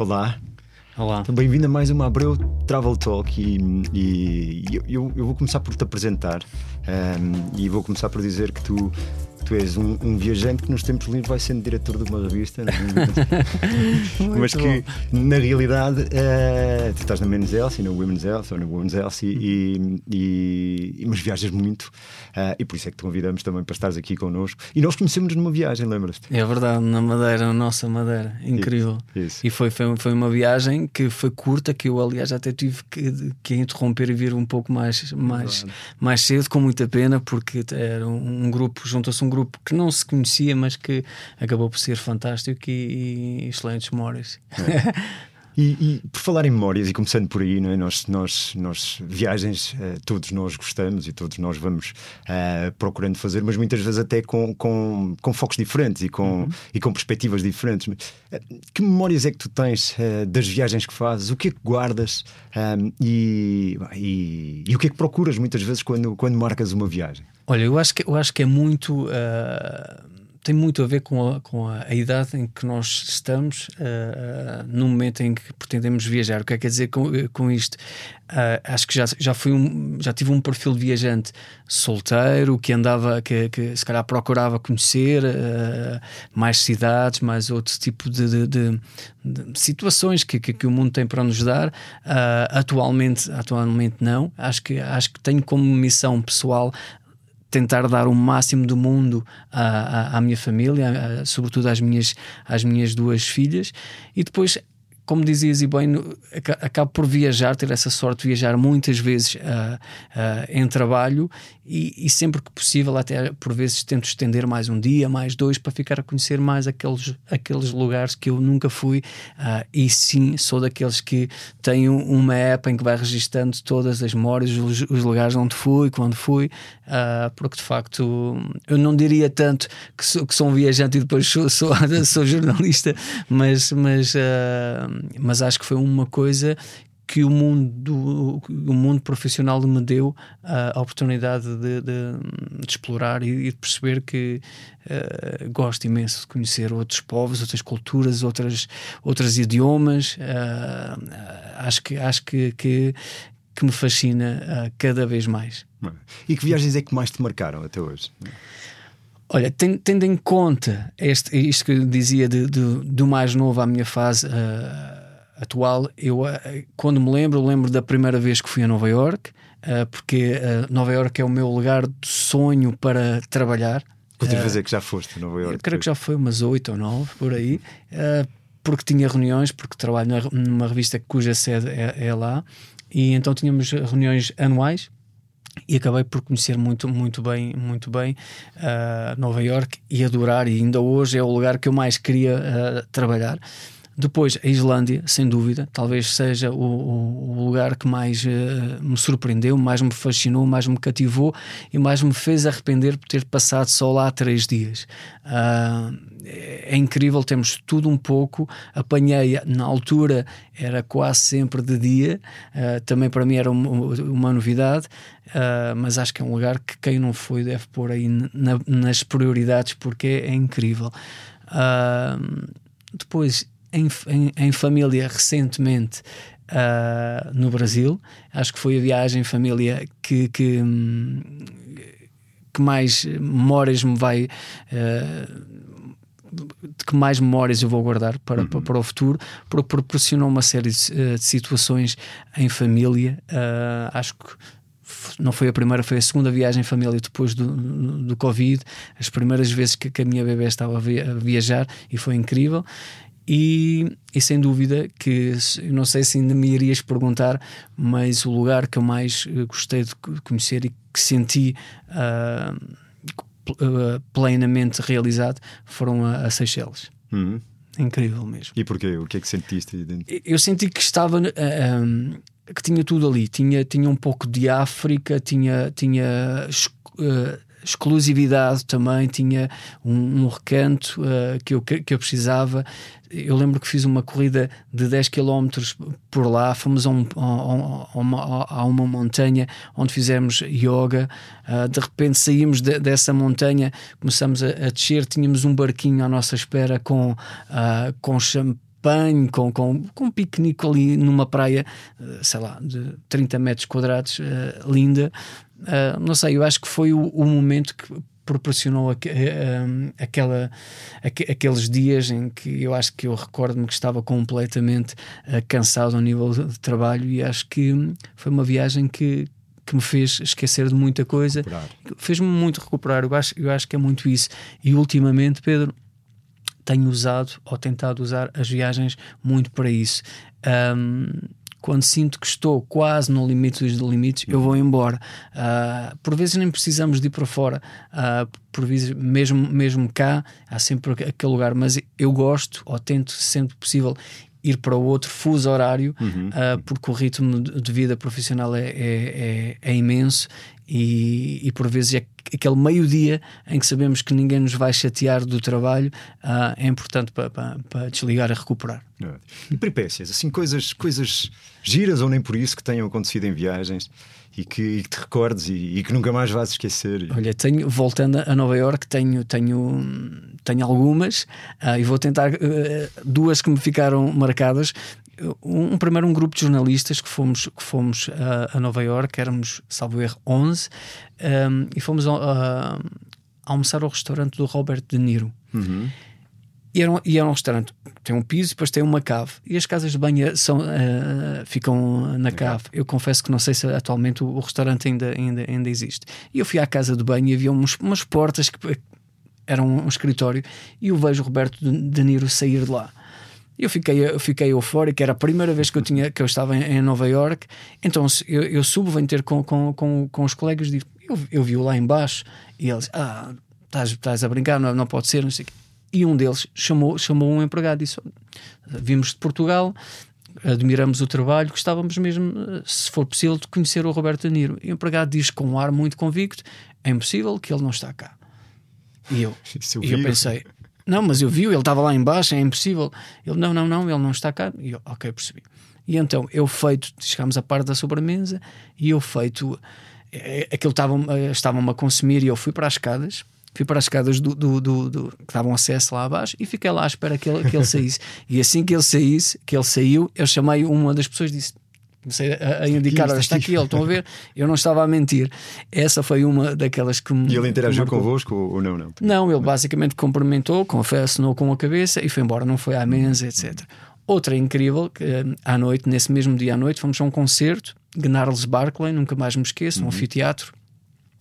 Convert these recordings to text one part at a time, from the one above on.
Olá. Olá. Então, bem-vindo a mais uma Abreu Travel Talk e, e eu, eu, vou começar por te apresentar um, e vou começar por dizer que tu tu és um, um, viajante que nos tempos livres vai sendo diretor de uma revista, é? mas que na realidade uh, tu estás na Men's Health e na Women's Health ou na Women's Health e, e, e mas viajas muito uh, e por isso é que te convidamos também para estares aqui connosco. E nós conhecemos numa viagem, lembras-te? É verdade, na Madeira, na nossa Madeira, incrível. Isso, isso. E foi, foi, foi uma viagem que foi curta, que eu aliás até tive que, que interromper e vir um pouco mais, mais, mais cedo, com muita pena, porque era um, um grupo, juntou-se um grupo grupo que não se conhecia, mas que acabou por ser fantástico e, e excelentes memórias. É. E, e, por falar em memórias, e começando por aí, é? nós, nós, nós viagens, uh, todos nós gostamos e todos nós vamos uh, procurando fazer, mas muitas vezes até com, com, com focos diferentes e com, uhum. e com perspectivas diferentes. Uh, que memórias é que tu tens das viagens que fazes? O que é que guardas? Um, e, e, e, o que é que procuras muitas vezes quando, quando marcas uma viagem? Olha, eu acho que, eu acho que é muito. Uh, tem muito a ver com a, com a, idade em que nós estamos, uh, no momento em que pretendemos viajar. O que é que quer dizer com, com isto? acho que já, já, fui um, já tive um perfil de viajante solteiro, que andava, que, que se calhar procurava conhecer mais cidades, mais outro tipo de, de, de, de situações que, que, que, o mundo tem para nos dar. atualmente, atualmente não. Acho que, acho que tenho como missão pessoal tentar dar o máximo do mundo à, à, à minha família, sobretudo às minhas, às minhas duas filhas, e depois como dizias e bem, acabo por viajar, ter essa sorte de viajar muitas vezes uh, uh, em trabalho e, e, sempre que possível, até por vezes tento estender mais um dia, mais dois, para ficar a conhecer mais aqueles, aqueles lugares que eu nunca fui. Uh, e sim, sou daqueles que tenho uma app em que vai registando todas as memórias, os, os lugares onde fui, quando fui, porque de facto eu não diria tanto que sou, que sou um viajante e depois sou, sou, sou jornalista, mas. mas mas acho que foi uma coisa que o mundo, o mundo profissional me deu a oportunidade de, de, de explorar e, de perceber que uh, gosto imenso de conhecer outros povos, outras culturas, outras, outros idiomas. Uh, acho que, acho que, que, que me fascina uh, cada vez mais. E que viagens é que mais te marcaram até hoje? Olha, tendo em conta este, isto que eu dizia de, de, do mais novo à minha fase uh, atual, eu uh, quando me lembro, lembro da primeira vez que fui a Nova York, uh, porque Nova York é o meu lugar de sonho para trabalhar. Quantas vezes é que já foste a Nova York? Eu creio que já foi umas oito ou nove por aí, porque tinha reuniões, porque trabalho numa revista cuja sede é, é lá, e então tínhamos reuniões anuais e acabei por conhecer muito muito bem muito bem uh, Nova York e adorar e ainda hoje é o lugar que eu mais queria uh, trabalhar depois a Islândia sem dúvida talvez seja o, o lugar que mais uh, me surpreendeu mais me fascinou mais me cativou e mais me fez arrepender por ter passado só lá três dias é incrível, temos tudo um pouco. Apanhei na altura, era quase sempre de dia, uh, também para mim era uma, uma novidade, uh, mas acho que é um lugar que quem não foi deve pôr aí na, nas prioridades porque é, é incrível. Uh, depois, em, em, em, família, recentemente. no Brasil, acho que foi a viagem em família que, que, que mais memórias me vai de que mais memórias eu vou guardar para, uhum. para, para, o futuro, porque proporcionou uma série de, eh, de situações em família. Uh, acho que não foi a primeira, foi a segunda viagem em família depois do, do, Covid, as primeiras vezes que, que a minha bebê estava a viajar e foi incrível. E, e, sem dúvida que não sei se ainda me irias perguntar, mas o lugar que eu mais eh, gostei de conhecer e que senti uh, plenamente realizado foram a, a Seychelles. Uhum. Incrível mesmo. E porquê? O que é que sentiste? Eu senti que estava. Uh, um, que tinha tudo ali. Tinha, tinha um pouco de África, tinha, tinha uh, exclusividade também, tinha um, um recanto uh, que, eu, que eu precisava. Eu lembro que fiz uma corrida de 10 km por lá, fomos a, um, a, uma, a uma, montanha onde fizemos yoga. Uh, de repente saímos de, dessa montanha, começamos a, a, descer, tínhamos um barquinho à nossa espera com, uh, com champanhe com, com, com um piquenique ali numa praia, sei lá, de 30 metros quadrados, uh, linda. Uh, não sei, eu acho que foi o, o momento que proporcionou aqu aquela, aqu aqueles dias em que eu acho que eu recordo-me que estava completamente uh, cansado ao nível de trabalho e acho que foi uma viagem que, que me fez esquecer de muita coisa, fez-me muito recuperar. Eu acho, eu acho que é muito isso. E ultimamente, Pedro, tenho usado ou tentado usar as viagens muito para isso. Um, quando sinto que estou quase no limite dos limites, eu vou embora. Uh, por vezes nem precisamos de ir para fora, uh, por vezes, mesmo, mesmo cá, há sempre aquele lugar, mas eu gosto, ou tento sempre possível, ir para o outro fuso horário, uhum. uh, porque o ritmo de vida profissional é, é, é, é imenso e, e, por vezes é aquele meio-dia em que sabemos que ninguém nos vai chatear do trabalho, uh, é importante para, para, para, desligar e recuperar. É. E peripécias, assim, coisas, coisas giras ou nem por isso que tenham acontecido em viagens e que, e que te recordes e, e, que nunca mais vais esquecer. Olha, tenho, voltando a Nova York, tenho, tenho, tenho algumas uh, e vou tentar uh, duas que me ficaram marcadas. Um, primeiro um grupo de jornalistas que fomos, que fomos uh, a Nova York, éramos, salvo erro, 11, um, e fomos almoçar ao restaurante do Robert De Niro. Uhum. E era, um, e era um restaurante, tem um piso e depois tem uma cave. E as casas de banho são, uh, ficam na cave. Eu confesso que não sei se atualmente o, o, restaurante ainda, ainda, ainda existe. E eu fui à casa de banho e havia uns, umas portas que eram um escritório e eu vejo o Roberto De Niro sair de lá. Eu fiquei, eu fiquei eufórico, era a primeira vez que eu, tinha, que eu estava em, em Nova York. Então eu, eu subo, venho ter com, com, com, com os colegas e digo: eu, eu vi-o lá embaixo. E eles: Ah, estás, estás a brincar, não, não pode ser, não sei o quê e um deles chamou, chamou um empregado e disse: Vimos de Portugal, admiramos o trabalho, gostávamos mesmo, se for possível, de conhecer o Roberto De Niro. E o empregado diz com um ar muito convicto: É impossível que ele não está cá. E eu, e eu pensei: Não, mas eu vi, ele estava lá embaixo, é impossível. Ele: Não, não, não, ele não está cá. E eu, ok, percebi. E então eu feito, chegámos à parte da sobremesa e eu feito, eh, aquilo estavam-me estavam a consumir e eu fui para as escadas fui para as escadas do, do, do, do, que davam acesso lá abaixo e fiquei lá à espera que ele, que ele saísse. e assim que ele saísse, que ele saiu, eu chamei uma das pessoas e disse: comecei a, a indicar, está, está aqui ele, estão a ver? Eu não estava a mentir. Essa foi uma daquelas que me. E ele interagiu convosco ou não? Não, não ele basicamente cumprimentou, confessou com a cabeça e foi embora, não foi à mesa, etc. Outra incrível, que eh, à noite, nesse mesmo dia à noite, fomos a um concerto, Gnarls Barclay, nunca mais me esqueço, uhum. um anfiteatro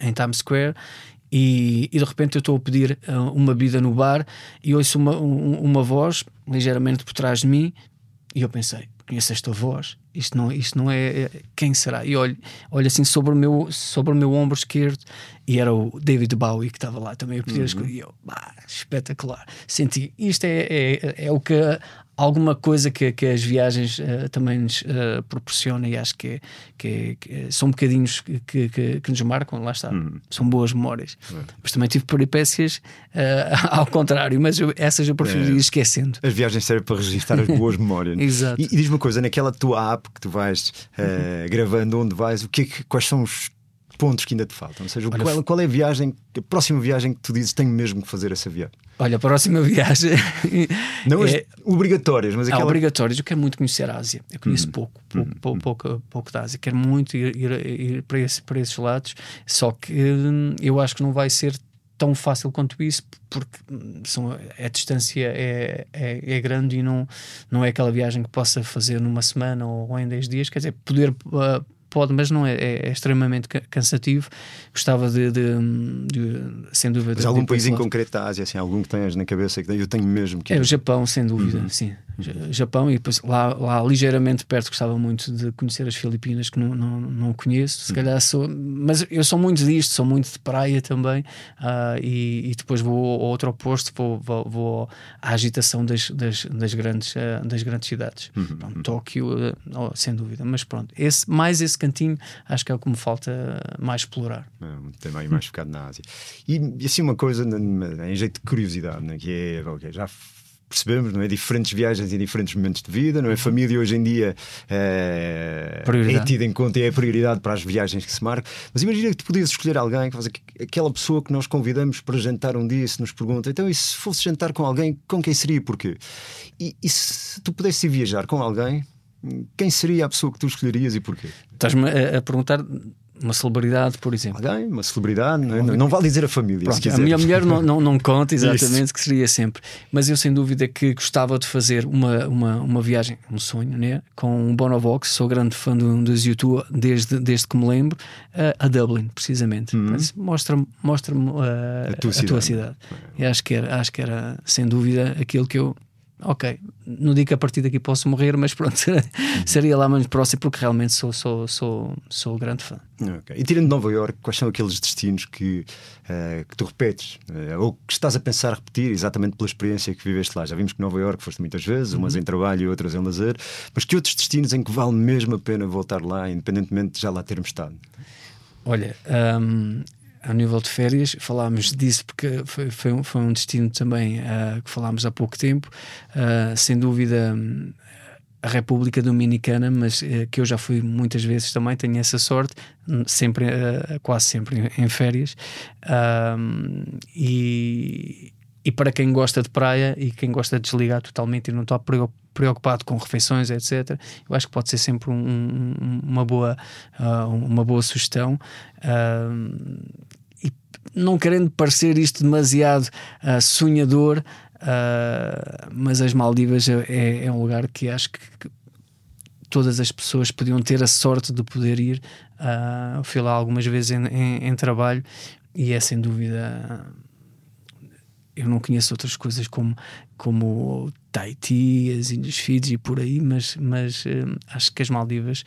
em Times Square e, e, de repente eu estou a pedir uh, uma bebida no bar e ouço uma, um, uma voz ligeiramente por trás de mim e eu pensei, conheço esta voz, isto não, isto não é, é quem será? E olho, olho assim sobre o, meu, sobre o meu ombro esquerdo e era o David Bowie que estava lá também a pedir uhum. e eu, bah, espetacular. Senti, isto é, é, é o que alguma coisa que, que as viagens uh, também nos uh, proporcionam e acho que, é, que, é, que é, são bocadinhos que, que, nos marcam, lá está, uhum. são boas memórias. Uhum. Mas também tive peripécias uh, ao contrário, mas eu, essas eu prefiro ir esquecendo. As viagens servem para registrar as boas memórias. Exato. E, e diz uma coisa, naquela tua app que tu vais gravando onde vais, o que, quais são os pontos que ainda te faltam? Ou seja, Olha, qual, qual, é a viagem, a próxima viagem que tu dizes tenho mesmo que fazer essa viagem? Olha, a próxima viagem. Não é, obrigatórias, mas aquela. Ah, obrigatórias. Eu quero muito conhecer a Ásia. Eu conheço uhum. pouco, pouco, uhum. pouco, pouco, pouco, da Ásia. Quero muito ir, ir, ir para, esse, para esses lados, só que hum, eu acho que não vai ser tão fácil quanto isso, porque hum, são, a distância é, é, é, grande e não, não é aquela viagem que possa fazer numa semana ou, ou em 10 dias. Quer dizer, poder. Uh, pode, mas não é, é, é extremamente cansativo. Gostava de, de, de sem dúvida. Mas algum país em concreto da Ásia, assim, algum que tenhas na cabeça que eu tenho mesmo que. É o Japão, sem dúvida, uhum. sim. Japão e depois lá, lá ligeiramente perto gostava muito de conhecer as Filipinas que não, não, não conheço se uhum. calhar sou mas eu sou muito disto, sou muito de praia também uh, e, e, depois vou ao outro oposto vou, vou, vou à agitação das, das, das grandes, uh, das grandes cidades uhum. pronto, uhum. Tóquio uh, oh, sem dúvida, mas pronto esse, mais esse cantinho acho que é o que me falta mais explorar é, também mais focado na Ásia e, e assim uma coisa em jeito de curiosidade né, que é okay, já percebemos, não é? Diferentes viagens em diferentes momentos de vida, não é? Família hoje em dia é, é tida em conta e é a prioridade para as viagens que se marcam. Mas imagina que tu podias escolher alguém, que aquela pessoa que nós convidamos para jantar um dia, se nos pergunta, então e se fosse jantar com alguém, com quem seria e porquê? E, e se tu pudesses viajar com alguém, quem seria a pessoa que tu escolherias e porquê? Estás-me a, a perguntar uma celebridade, por exemplo. Alguém, uma celebridade, não, é? não, não vale dizer a família. Pronto, a minha mulher não, não, não conta exatamente Isso. que seria sempre, mas eu sem dúvida que gostava de fazer uma, uma, uma viagem, um sonho, né? com um Bonovox. Sou grande fã do, dos YouTube desde, desde que me lembro, a, a Dublin, precisamente. Uhum. Mostra-me mostra uh, a, tua a cidade. Tua cidade. E acho que, era, acho que era sem dúvida aquilo que eu ok, não digo que a partir daqui posso morrer, mas pronto, seria lá mais próximo, porque realmente sou, sou, sou, sou grande fã. Okay. E tirando de Nova York, quais são aqueles destinos que, uh, que tu repetes, uh, ou que estás a pensar repetir exatamente pela experiência que viveste lá? Já vimos que Nova York foste muitas vezes, umas uhum. em trabalho e outras em lazer, mas que outros destinos em que vale mesmo a pena voltar lá, independentemente de já lá termos estado? Olha, um, a nível de férias, falámos disso porque foi, foi, um, foi um destino também uh, que falámos há pouco tempo. Uh, sem dúvida, a República Dominicana, mas uh, que eu já fui muitas vezes também, tenho essa sorte, sempre, quase sempre em, em férias. e, e para quem gosta de praia e quem gosta de desligar totalmente e não está preocupado com refeições, etc., eu acho que pode ser sempre um, um, uma, boa, uh, uma boa sugestão. Uh, e não querendo parecer isto demasiado uh, sonhador, mas as Maldivas é, é, é, um lugar que acho que, que todas as pessoas podiam ter a sorte de poder ir. Uh, fui lá algumas vezes em, em, em trabalho e é sem dúvida eu não conheço outras coisas como, como Tahiti, as Ilhas Fiji e por aí, mas, mas uh, acho que as Maldivas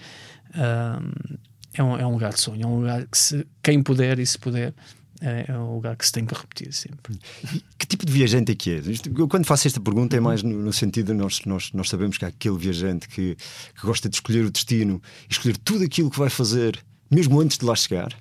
uh, é, um, é um lugar de sonho, é um lugar que se, quem puder e se puder. É, é um lugar que se tem que repetir sempre. Que tipo de viajante é que é? Eu, quando faço esta pergunta é mais no, no sentido de nós, nós, nós sabemos que há aquele viajante que, que gosta de escolher o destino, escolher tudo aquilo que vai fazer, mesmo antes de lá chegar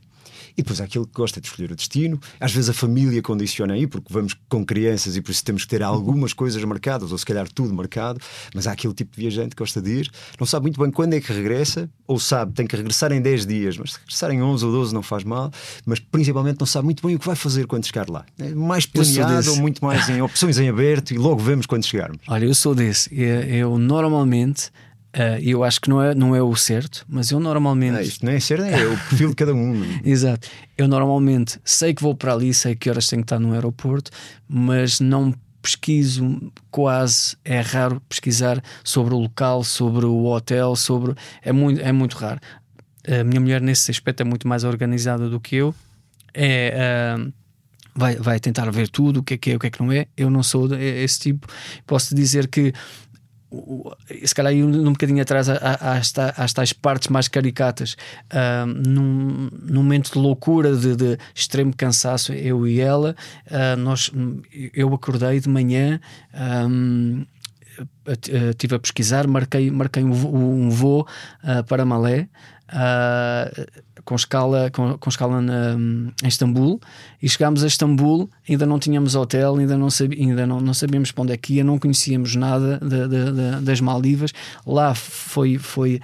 e depois há aquele que gosta de escolher o destino. Às vezes a família condiciona aí, porque vamos com crianças e por isso temos que ter algumas coisas marcadas, ou se calhar tudo marcado. Mas há aquele tipo de viajante que gosta de ir, não sabe muito bem quando é que regressa, ou sabe, tem que regressar em 10 dias, mas se regressar em 11 ou 12 não faz mal, mas principalmente não sabe muito bem o que vai fazer quando chegar lá. É mais planeado ou muito mais em opções em aberto e logo vemos quando chegarmos. Olha, eu sou desse. Eu normalmente Uh, eu acho que não é, não é o certo, mas eu normalmente. Não, isto não é certo, é o perfil de cada um. Exato. Eu normalmente sei que vou para ali, sei que horas tenho que estar no aeroporto, mas não pesquiso quase, é raro pesquisar sobre o local, sobre o hotel, sobre. É muito, é muito raro. A minha mulher, nesse aspecto, é muito mais organizada do que eu. É. Uh, vai, vai tentar ver tudo, o que é que é, o que é que não é. Eu não sou esse tipo. Posso dizer que se calhar ir um bocadinho atrás às tais partes mais caricatas, uh, num, num, momento de loucura, de, de, extremo cansaço, eu e ela, uh, nós, eu acordei de manhã. Um, estive a pesquisar, marquei, marquei um, um voo uh, para Malé. Uh, com escala, com, com escala na, em Istambul e chegámos a Istambul, ainda não tínhamos hotel, ainda não, sabia, ainda não, não sabíamos para onde é que ia, não conhecíamos nada de, de, de, das Maldivas. Lá foi, foi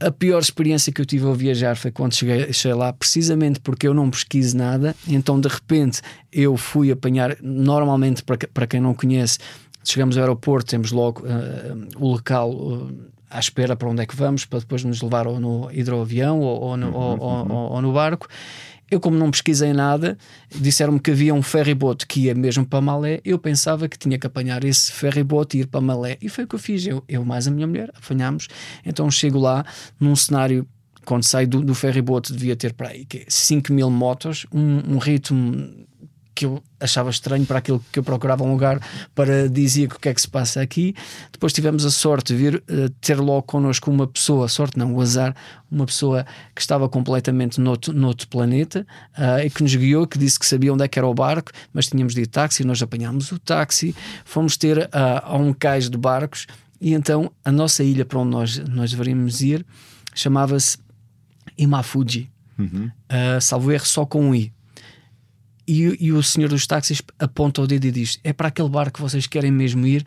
a pior experiência que eu tive ao viajar foi quando cheguei, cheguei lá, precisamente porque eu não pesquiso nada, então de repente eu fui apanhar, normalmente para, para quem não conhece, chegamos ao aeroporto, temos logo uh, o local. Uh, à espera para onde é que vamos, para depois nos levar ou no hidroavião ou, ou, no, ou, ou, ou no barco. Eu, como não pesquisei nada, disseram-me que havia um ferryboat que ia mesmo para Malé. Eu pensava que tinha que apanhar esse ferryboat e ir para Malé. E foi o que eu fiz. Eu, eu mais a minha mulher apanhámos. Então chego lá num cenário. Quando saio do, do ferryboat, devia ter para aí 5 mil motos, um, um ritmo que eu achava estranho para aquilo que eu procurava um lugar para dizer o que é que se passa aqui. Depois tivemos a sorte de vir uh, ter logo connosco uma pessoa, sorte não, o azar, uma pessoa que estava completamente noutro, noutro planeta uh, e que nos guiou, que disse que sabia onde é que era o barco, mas tínhamos de ir táxi, nós apanhámos o táxi, fomos ter uh, a um cais de barcos e então a nossa ilha para onde nós, nós deveríamos ir chamava-se Imafuji. Uhum. Uh, salvo erro só com um I e, e o senhor dos táxis aponta o dedo e diz: É para aquele bar que vocês querem mesmo ir?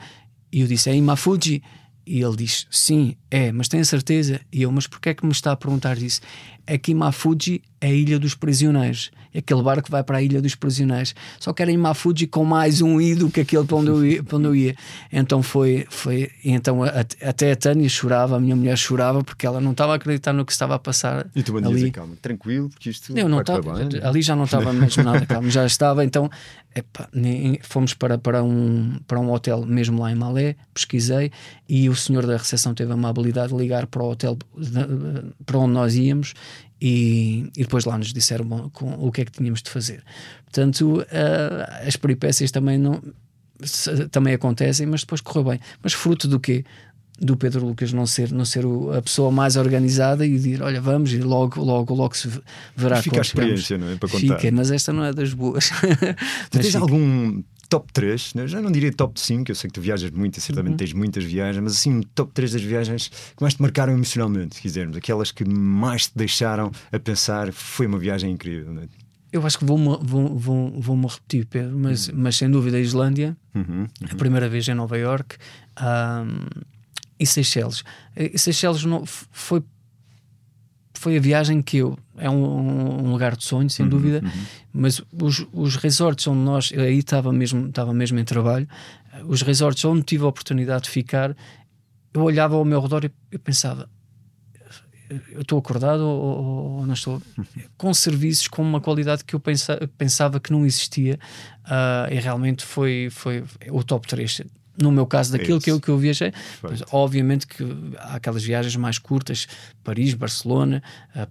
E eu disse: É em Mafuji. E ele diz: Sim, é, mas a certeza? E eu: Mas porquê é que me está a perguntar isso? É que Mafuji é a Ilha dos Prisioneiros. Aquele barco que vai para a Ilha dos Prisioneiros. Só que era em Mafuji com mais um I do que aquele para onde eu ia. Onde eu ia. Então foi. foi então a, até a Tânia chorava, a minha mulher chorava porque ela não estava a acreditar no que estava a passar. E tu mandias a calma, tranquilo, porque isto. Eu não estava. Ali já não estava mesmo nada calmo, já estava. Então epá, fomos para, para, um, para um hotel mesmo lá em Malé, pesquisei e o senhor da recepção teve a amabilidade de ligar para o hotel para onde nós íamos e, e, depois lá nos disseram bom, com, o que é que tínhamos de fazer. Portanto, uh, as peripécias também não também acontecem, mas depois correu bem. Mas fruto do quê? Do Pedro Lucas não ser, não ser a pessoa mais organizada e dizer, olha, vamos, e logo, logo, logo se verá Fica a experiência, não é? Para contar. Fica, mas esta não é das boas. Tu tens fica. algum top 3, né? já não diria top 5, eu sei que tu viajas muito e certamente uhum. tens muitas viagens, mas assim, top 3 das viagens que mais te marcaram emocionalmente, se quisermos, aquelas que mais te deixaram a pensar, foi uma viagem incrível. Né? Eu acho que vou-me vou, vou, vou repetir, Pedro, mas, uhum. mas sem dúvida a Islândia, uhum. Uhum. a primeira vez em Nova York um, e Seychelles. E Seychelles não, foi foi a viagem que eu. É um, um lugar de sonho, sem uhum, dúvida, uhum. mas os, os resorts onde nós. Aí estava mesmo, estava mesmo em trabalho. Os resorts onde tive a oportunidade de ficar, eu olhava ao meu redor e eu pensava: eu estou acordado ou, ou, não estou? Com serviços com uma qualidade que eu pensa, pensava que não existia, uh, e realmente foi, foi o top 3 no meu caso, daquilo que eu, que eu viajei. Pois, obviamente que há aquelas viagens mais curtas, Paris, Barcelona, uh,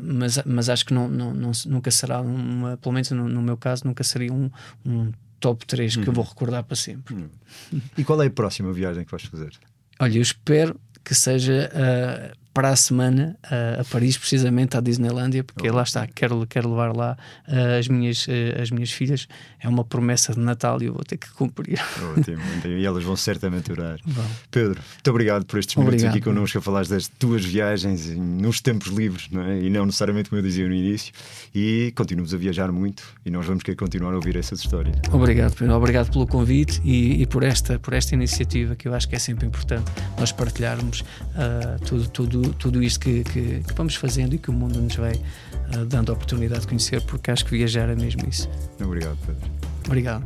mas, mas acho que não, não, não, nunca será uma, pelo menos no, no meu caso, nunca seria um, um top 3 que eu vou uhum. recordar para sempre. Uhum. E qual é a próxima viagem que vais fazer? Olha, eu espero que seja uh, para a semana uh, a Paris, precisamente à Disneylandia, porque oh. lá está, quero, quero levar lá uh, as, minhas, uh, as minhas filhas. É uma promessa de Natal e eu vou ter que cumprir. Ótimo, e elas vão certamente orar. Bom. Pedro, muito obrigado por estes minutos obrigado, aqui connosco a falar das tuas viagens nos tempos livres, não é? e não necessariamente como eu dizia no início. E continuamos a viajar muito e nós vamos querer continuar a ouvir essas histórias. Obrigado, Pedro, obrigado pelo convite e, e por, esta, por esta iniciativa que eu acho que é sempre importante nós partilharmos tudo, tudo tudo, isto que, que, que, vamos fazendo e que o mundo nos vai uh, dando a oportunidade de conhecer, porque acho que viajar é mesmo isso. Obrigado, Pedro. Obrigado.